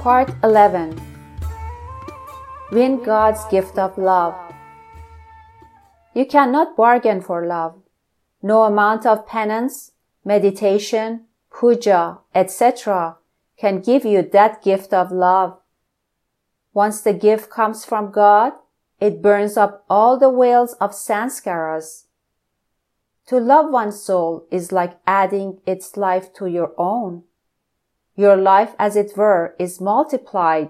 Part 11 Win God's Gift of Love. You cannot bargain for love. No amount of penance, meditation, puja, etc. can give you that gift of love. Once the gift comes from God, it burns up all the veils of sanskaras. To love one's soul is like adding its life to your own. Your life, as it were, is multiplied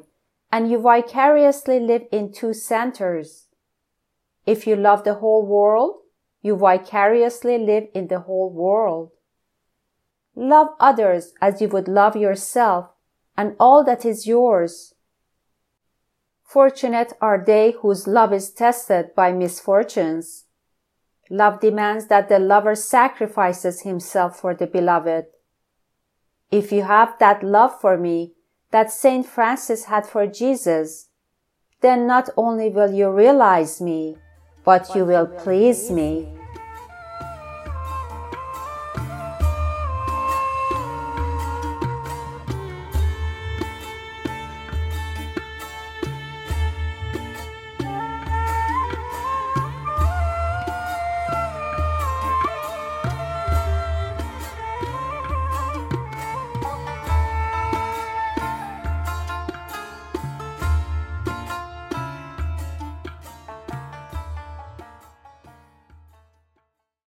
and you vicariously live in two centers. If you love the whole world, you vicariously live in the whole world. Love others as you would love yourself and all that is yours. Fortunate are they whose love is tested by misfortunes. Love demands that the lover sacrifices himself for the beloved. If you have that love for me that Saint Francis had for Jesus, then not only will you realize me, but you will please me.